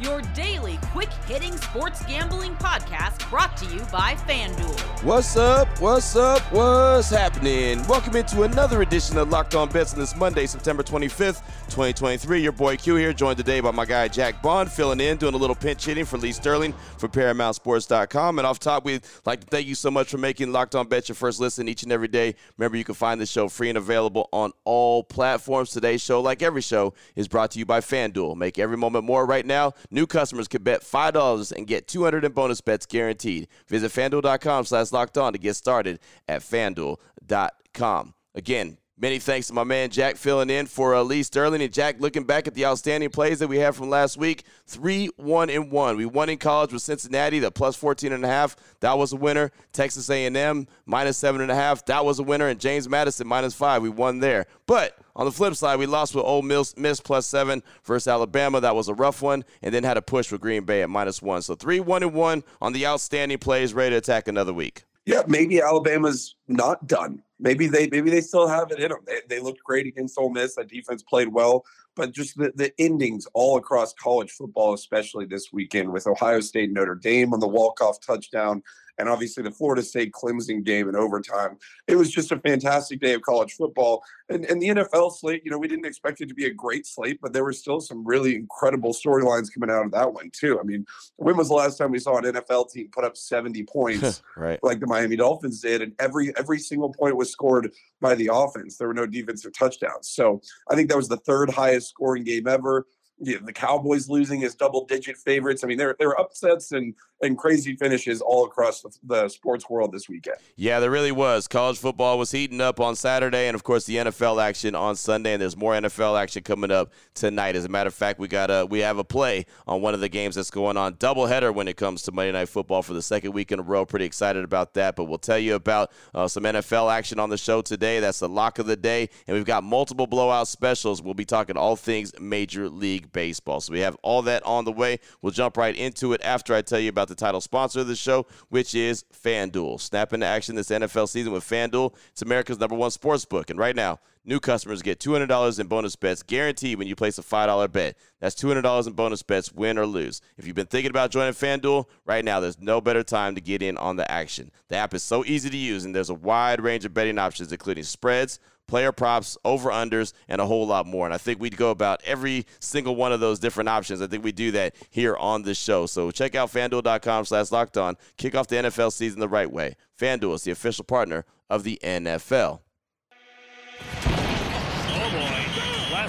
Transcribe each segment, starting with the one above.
your daily quick hitting sports gambling podcast brought to you by FanDuel. What's up? What's up? What's happening? Welcome into another edition of Locked On Bets on this Monday, September 25th. 2023. Your boy Q here, joined today by my guy Jack Bond, filling in, doing a little pinch hitting for Lee Sterling for ParamountSports.com. And off top, we'd like to thank you so much for making Locked On Bet your first listen each and every day. Remember, you can find the show free and available on all platforms. Today's show, like every show, is brought to you by FanDuel. Make every moment more right now. New customers can bet $5 and get 200 in bonus bets guaranteed. Visit FanDuel.com slash locked on to get started at FanDuel.com. Again, Many thanks to my man Jack filling in for uh, Lee Sterling and Jack. Looking back at the outstanding plays that we had from last week, three one and one. We won in college with Cincinnati, the plus 14 and a half. That was a winner. Texas A&M minus seven and a half. That was a winner. And James Madison minus five. We won there. But on the flip side, we lost with Ole Miss, Miss plus seven versus Alabama. That was a rough one, and then had a push with Green Bay at minus one. So three one and one on the outstanding plays, ready to attack another week. Yeah, maybe Alabama's not done maybe they maybe they still have it in them. They, they looked great against Ole Miss. That defense played well, but just the, the endings all across college football, especially this weekend with Ohio State Notre Dame on the walk off touchdown, and obviously the Florida State Clemson game in overtime. It was just a fantastic day of college football. And, and the NFL slate, you know, we didn't expect it to be a great slate, but there were still some really incredible storylines coming out of that one, too. I mean, when was the last time we saw an NFL team put up 70 points right. like the Miami Dolphins did? And every every single point was scored by the offense. There were no defensive touchdowns. So I think that was the third highest scoring game ever yeah, the Cowboys losing as double digit favorites. I mean, there there are upsets and and crazy finishes all across the, the, sports world this weekend. Yeah, there really was. College football was heating up on Saturday, and of course the NFL action on Sunday. And there's more NFL action coming up tonight. As a matter of fact, we got a we have a play on one of the games that's going on doubleheader when it comes to Monday Night Football for the second week in a row. Pretty excited about that. But we'll tell you about uh, some NFL action on the show today. That's the lock of the day, and we've got multiple blowout specials. We'll be talking all things Major League baseball. So we have all that on the way. We'll jump right into it after I tell you about the title sponsor of the show, which is FanDuel. Snap into action this NFL season with FanDuel. It's America's number one sports book. And right now, new customers get $200 in bonus bets guaranteed when you place a $5 bet. That's $200 in bonus bets, win or lose. If you've been thinking about joining FanDuel, right now there's no better time to get in on the action. The app is so easy to use, and there's a wide range of betting options, including spreads, player props, over unders, and a whole lot more. And I think we'd go about every single one of those different options. I think we do that here on this show. So check out fanduel.com slash locked on. Kick off the NFL season the right way. FanDuel is the official partner of the NFL.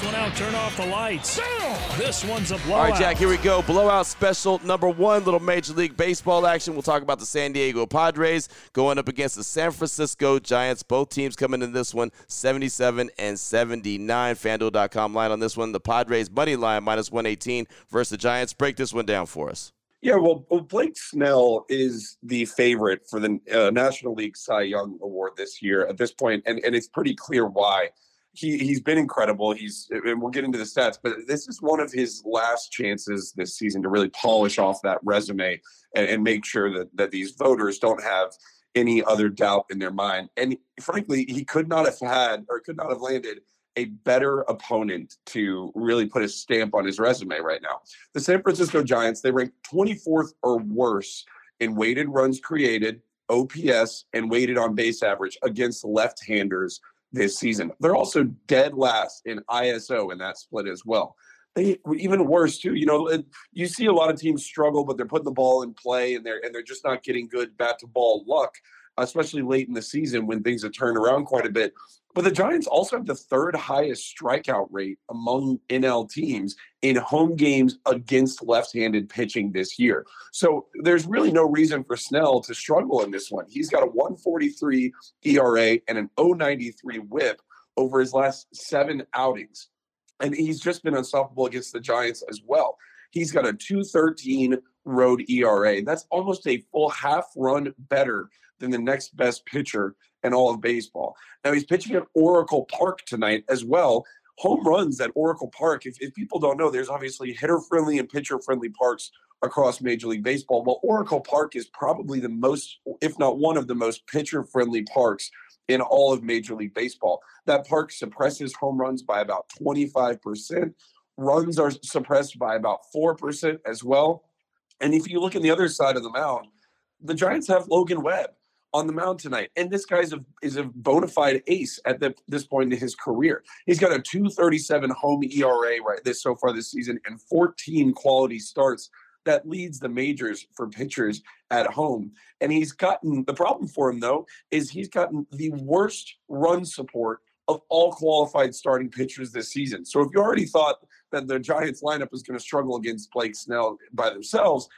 Last one out, turn off the lights. This one's a blowout. All right, Jack, here we go. Blowout special number one, little Major League Baseball action. We'll talk about the San Diego Padres going up against the San Francisco Giants. Both teams coming in this one 77 and 79. FanDuel.com line on this one. The Padres money line minus 118 versus the Giants. Break this one down for us. Yeah, well, well, Blake Snell is the favorite for the uh, National League Cy Young Award this year at this point, and, and it's pretty clear why he he's been incredible. He's and we'll get into the stats, but this is one of his last chances this season to really polish off that resume and, and make sure that that these voters don't have any other doubt in their mind. And frankly, he could not have had or could not have landed a better opponent to really put a stamp on his resume right now. The San Francisco Giants, they rank 24th or worse in weighted runs created, OPS, and weighted on base average against left-handers this season. They're also dead last in ISO in that split as well. They even worse too. You know, you see a lot of teams struggle, but they're putting the ball in play and they're and they're just not getting good bat to ball luck, especially late in the season when things have turned around quite a bit. But the Giants also have the third highest strikeout rate among NL teams in home games against left handed pitching this year. So there's really no reason for Snell to struggle in this one. He's got a 143 ERA and an 093 whip over his last seven outings. And he's just been unstoppable against the Giants as well. He's got a 213 road ERA. That's almost a full half run better than the next best pitcher in all of baseball. Now he's pitching at Oracle Park tonight as well. home runs at Oracle Park. If, if people don't know, there's obviously hitter friendly and pitcher friendly parks across Major League Baseball. Well, Oracle Park is probably the most, if not one of the most pitcher friendly parks in all of Major League Baseball. That park suppresses home runs by about 25%. Runs are suppressed by about 4% as well. And if you look at the other side of the mound, the Giants have Logan Webb on the mound tonight. And this guy's a, is a bona fide ace at the, this point in his career. He's got a 237 home ERA right this so far this season and 14 quality starts that leads the majors for pitchers at home. And he's gotten the problem for him though is he's gotten the worst run support of all qualified starting pitchers this season. So if you already thought that the Giants lineup is going to struggle against Blake Snell by themselves,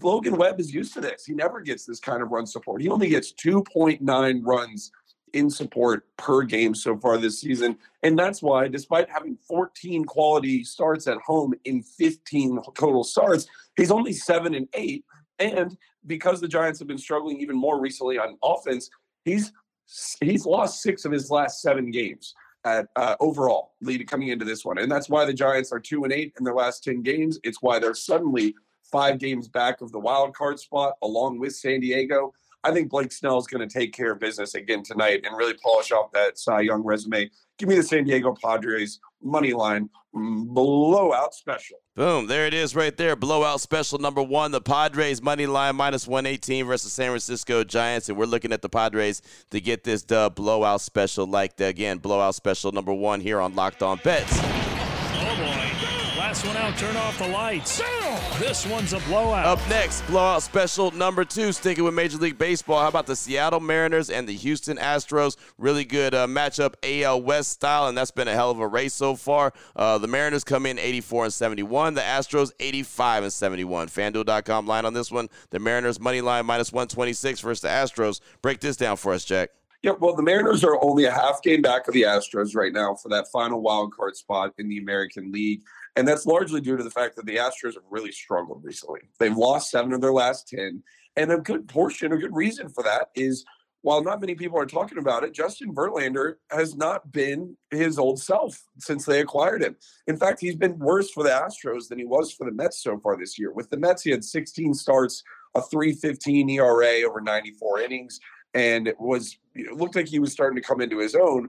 Logan Webb is used to this. He never gets this kind of run support. He only gets 2.9 runs in support per game so far this season. And that's why, despite having 14 quality starts at home in 15 total starts, he's only seven and eight. And because the Giants have been struggling even more recently on offense, he's he's lost six of his last seven games at uh, overall lead coming into this one. And that's why the Giants are two and eight in their last 10 games. It's why they're suddenly five games back of the wild card spot along with San Diego. I think Blake Snell is going to take care of business again tonight and really polish off that Cy Young resume. Give me the San Diego Padres money line mm, blowout special. Boom, there it is right there. Blowout special number one. The Padres money line minus 118 versus San Francisco Giants. And we're looking at the Padres to get this dub blowout special like the, again, blowout special number one here on Locked On Bets. Oh boy. Last one out, turn off the lights. This one's a blowout. Up next, blowout special number two, sticking with Major League Baseball. How about the Seattle Mariners and the Houston Astros? Really good uh, matchup, AL West style, and that's been a hell of a race so far. Uh, the Mariners come in 84 and 71, the Astros 85 and 71. FanDuel.com line on this one. The Mariners money line minus 126 versus the Astros. Break this down for us, Jack. Yeah, well, the Mariners are only a half game back of the Astros right now for that final wild card spot in the American League. And that's largely due to the fact that the Astros have really struggled recently. They've lost seven of their last 10. And a good portion, a good reason for that is while not many people are talking about it, Justin Verlander has not been his old self since they acquired him. In fact, he's been worse for the Astros than he was for the Mets so far this year. With the Mets, he had 16 starts, a 315 ERA over 94 innings and it was it looked like he was starting to come into his own.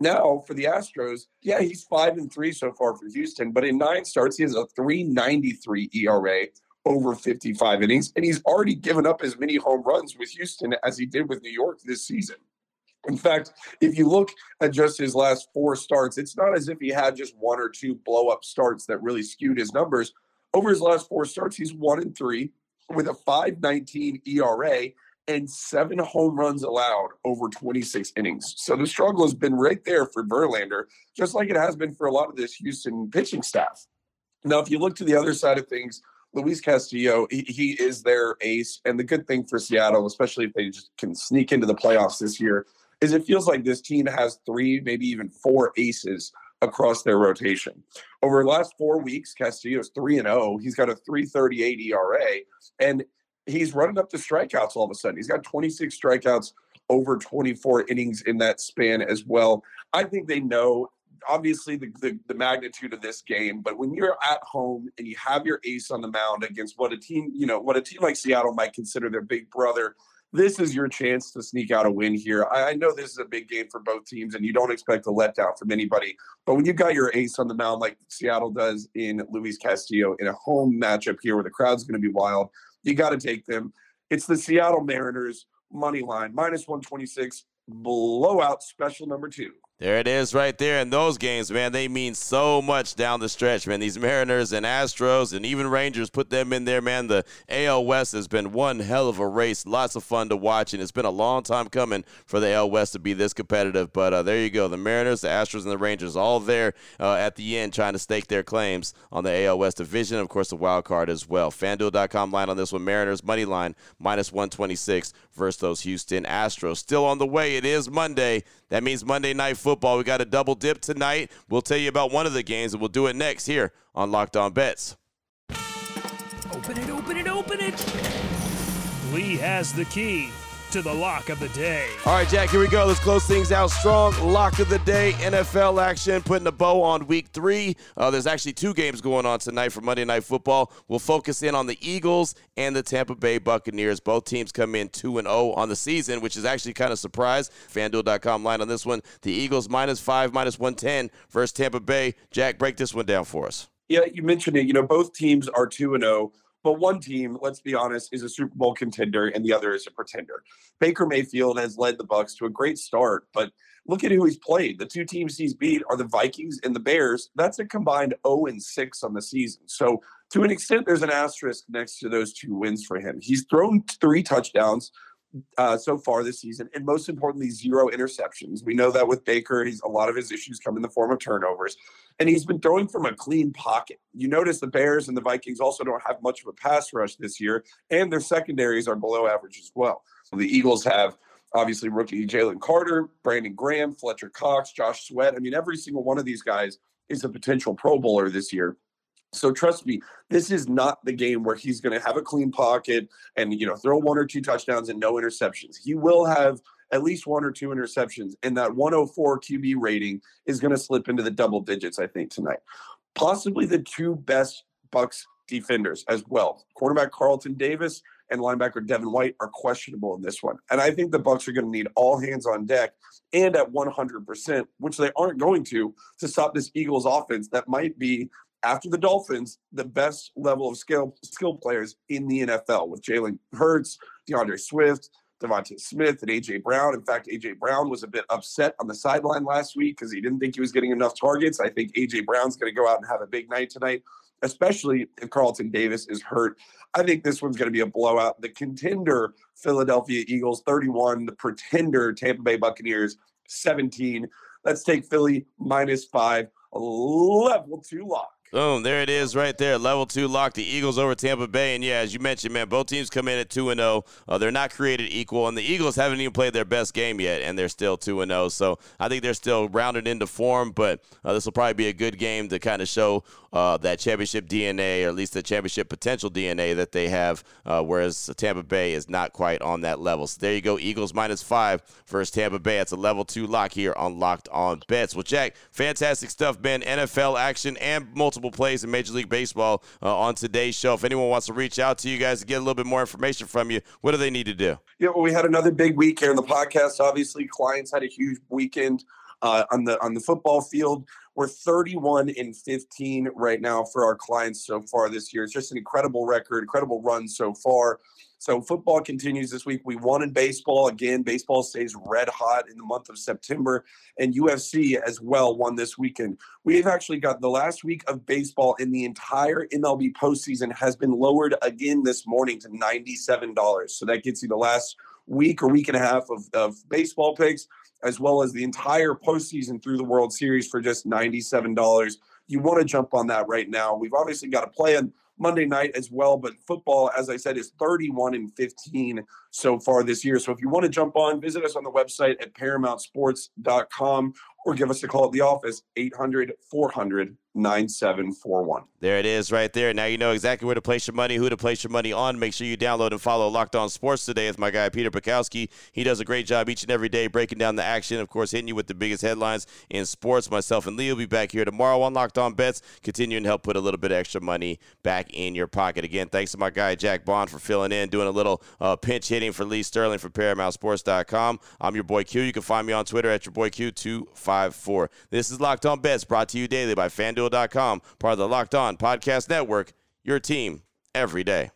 Now for the Astros, yeah, he's five and three so far for Houston, but in nine starts, he has a 393 ERA over 55 innings, and he's already given up as many home runs with Houston as he did with New York this season. In fact, if you look at just his last four starts, it's not as if he had just one or two blow up starts that really skewed his numbers. Over his last four starts, he's one and three with a 519 ERA and seven home runs allowed over 26 innings. So the struggle has been right there for Verlander, just like it has been for a lot of this Houston pitching staff. Now, if you look to the other side of things, Luis Castillo, he, he is their ace. And the good thing for Seattle, especially if they just can sneak into the playoffs this year, is it feels like this team has three, maybe even four aces across their rotation. Over the last four weeks, Castillo is 3 and 0. He's got a 338 ERA. And he's running up the strikeouts all of a sudden. He's got 26 strikeouts over 24 innings in that span as well. I think they know obviously the, the, the, magnitude of this game, but when you're at home and you have your ace on the mound against what a team, you know, what a team like Seattle might consider their big brother, this is your chance to sneak out a win here. I, I know this is a big game for both teams, and you don't expect a letdown from anybody. But when you've got your ace on the mound like Seattle does in Luis Castillo in a home matchup here where the crowd's going to be wild, you got to take them. It's the Seattle Mariners money line minus 126 blowout special number two. There it is right there. in those games, man, they mean so much down the stretch, man. These Mariners and Astros and even Rangers put them in there, man. The AL West has been one hell of a race. Lots of fun to watch, and it's been a long time coming for the AL West to be this competitive. But uh, there you go. The Mariners, the Astros, and the Rangers all there uh, at the end trying to stake their claims on the AL West division. Of course, the wild card as well. FanDuel.com line on this one. Mariners money line minus 126 versus those Houston Astros. Still on the way. It is Monday. That means Monday Night Football. We got a double dip tonight. We'll tell you about one of the games, and we'll do it next here on Locked On Bets. Open it, open it, open it. Lee has the key. To the lock of the day. All right, Jack, here we go. Let's close things out strong. Lock of the day, NFL action, putting a bow on week three. Uh, there's actually two games going on tonight for Monday Night Football. We'll focus in on the Eagles and the Tampa Bay Buccaneers. Both teams come in 2 and 0 on the season, which is actually kind of surprise. FanDuel.com line on this one. The Eagles minus 5, minus 110 versus Tampa Bay. Jack, break this one down for us. Yeah, you mentioned it. You know, both teams are 2 and 0. But one team, let's be honest, is a Super Bowl contender and the other is a pretender. Baker Mayfield has led the Bucks to a great start, but look at who he's played. The two teams he's beat are the Vikings and the Bears. That's a combined 0 and 6 on the season. So to an extent, there's an asterisk next to those two wins for him. He's thrown three touchdowns uh, so far this season, and most importantly, zero interceptions. We know that with Baker, he's a lot of his issues come in the form of turnovers, and he's been throwing from a clean pocket. You notice the Bears and the Vikings also don't have much of a pass rush this year, and their secondaries are below average as well. The Eagles have obviously rookie Jalen Carter, Brandon Graham, Fletcher Cox, Josh Sweat. I mean, every single one of these guys is a potential Pro Bowler this year. So trust me, this is not the game where he's going to have a clean pocket and you know throw one or two touchdowns and no interceptions. He will have at least one or two interceptions, and that 104 QB rating is going to slip into the double digits. I think tonight, possibly the two best Bucks defenders as well. Cornerback Carlton Davis and linebacker Devin White are questionable in this one, and I think the Bucks are going to need all hands on deck and at 100%, which they aren't going to, to stop this Eagles offense that might be after the Dolphins, the best level of skill skill players in the NFL with Jalen Hurts, D'Andre Swift, DeVonta Smith, and AJ Brown. In fact, AJ Brown was a bit upset on the sideline last week because he didn't think he was getting enough targets. I think AJ Brown's going to go out and have a big night tonight, especially if Carlton Davis is hurt. I think this one's going to be a blowout. The contender Philadelphia Eagles 31, the pretender Tampa Bay Buccaneers 17. Let's take Philly minus five, level two lock. Boom, there it is right there. Level two lock, the Eagles over Tampa Bay. And yeah, as you mentioned, man, both teams come in at 2 and 0. Uh, they're not created equal, and the Eagles haven't even played their best game yet, and they're still 2 and 0. So I think they're still rounded into form, but uh, this will probably be a good game to kind of show uh, that championship DNA, or at least the championship potential DNA that they have, uh, whereas Tampa Bay is not quite on that level. So there you go, Eagles minus five versus Tampa Bay. That's a level two lock here on Locked On Bets. Well, Jack, fantastic stuff, man. NFL action and multiple plays in Major League Baseball uh, on today's show. If anyone wants to reach out to you guys to get a little bit more information from you, what do they need to do? Yeah, well, we had another big week here in the podcast. Obviously, clients had a huge weekend uh, on the on the football field. We're 31 and 15 right now for our clients so far this year. It's just an incredible record, incredible run so far. So football continues this week. We won in baseball again. Baseball stays red hot in the month of September, and UFC as well won this weekend. We've actually got the last week of baseball in the entire MLB postseason has been lowered again this morning to ninety-seven dollars. So that gets you the last week or week and a half of, of baseball picks, as well as the entire postseason through the World Series for just ninety-seven dollars. You want to jump on that right now. We've obviously got a plan Monday night as well. But football, as I said, is 31 and 15 so far this year. So if you want to jump on, visit us on the website at paramountsports.com or give us a call at the office, 800 400 9741. There it is right there. Now you know exactly where to place your money, who to place your money on. Make sure you download and follow Locked On Sports today with my guy Peter Bukowski. He does a great job each and every day breaking down the action, of course, hitting you with the biggest headlines in sports. Myself and Lee will be back here tomorrow on Locked On Bets, continuing to help put a little bit of extra money back in your pocket. Again, thanks to my guy Jack Bond for filling in, doing a little uh, pinch hitting for Lee Sterling from ParamountSports.com. I'm your boy Q. You can find me on Twitter at your boy Q254. This is Locked On Bets brought to you daily by FanDuel FanDuel.com, part of the Locked On Podcast Network, your team every day.